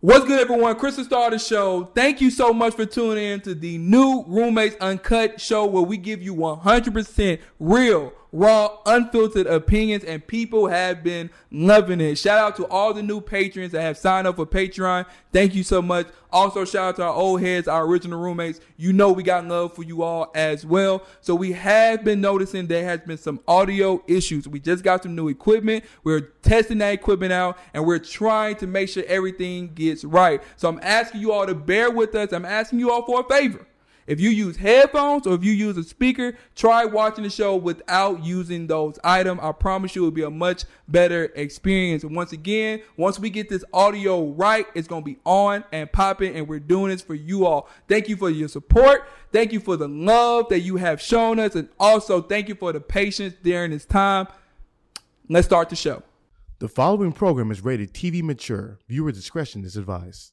What's good, everyone? Chris the Star the show. Thank you so much for tuning in to the new Roommates Uncut show where we give you 100% real, raw, unfiltered opinions, and people have been loving it. Shout out to all the new patrons that have signed up for Patreon. Thank you so much. Also, shout out to our old heads, our original roommates. You know we got love for you all as well. So we have been noticing there has been some audio issues. We just got some new equipment. We're testing that equipment out, and we're trying to make sure everything gets right. So I'm asking you all to bear with us. I'm asking you all for a favor. If you use headphones or if you use a speaker, try watching the show without using those items. I promise you it will be a much better experience. And once again, once we get this audio right, it's going to be on and popping and we're doing this for you all. Thank you for your support. Thank you for the love that you have shown us. And also thank you for the patience during this time. Let's start the show. The following program is rated TV mature. Viewer discretion is advised.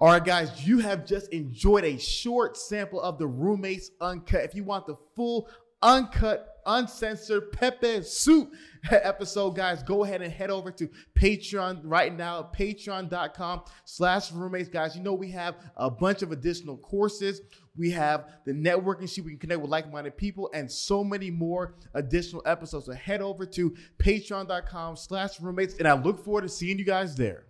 All right, guys, you have just enjoyed a short sample of the Roommates Uncut. If you want the full, uncut, uncensored Pepe Soup episode, guys, go ahead and head over to Patreon right now, patreon.com slash roommates. Guys, you know we have a bunch of additional courses. We have the networking sheet. We can connect with like-minded people and so many more additional episodes. So head over to patreon.com slash roommates. And I look forward to seeing you guys there.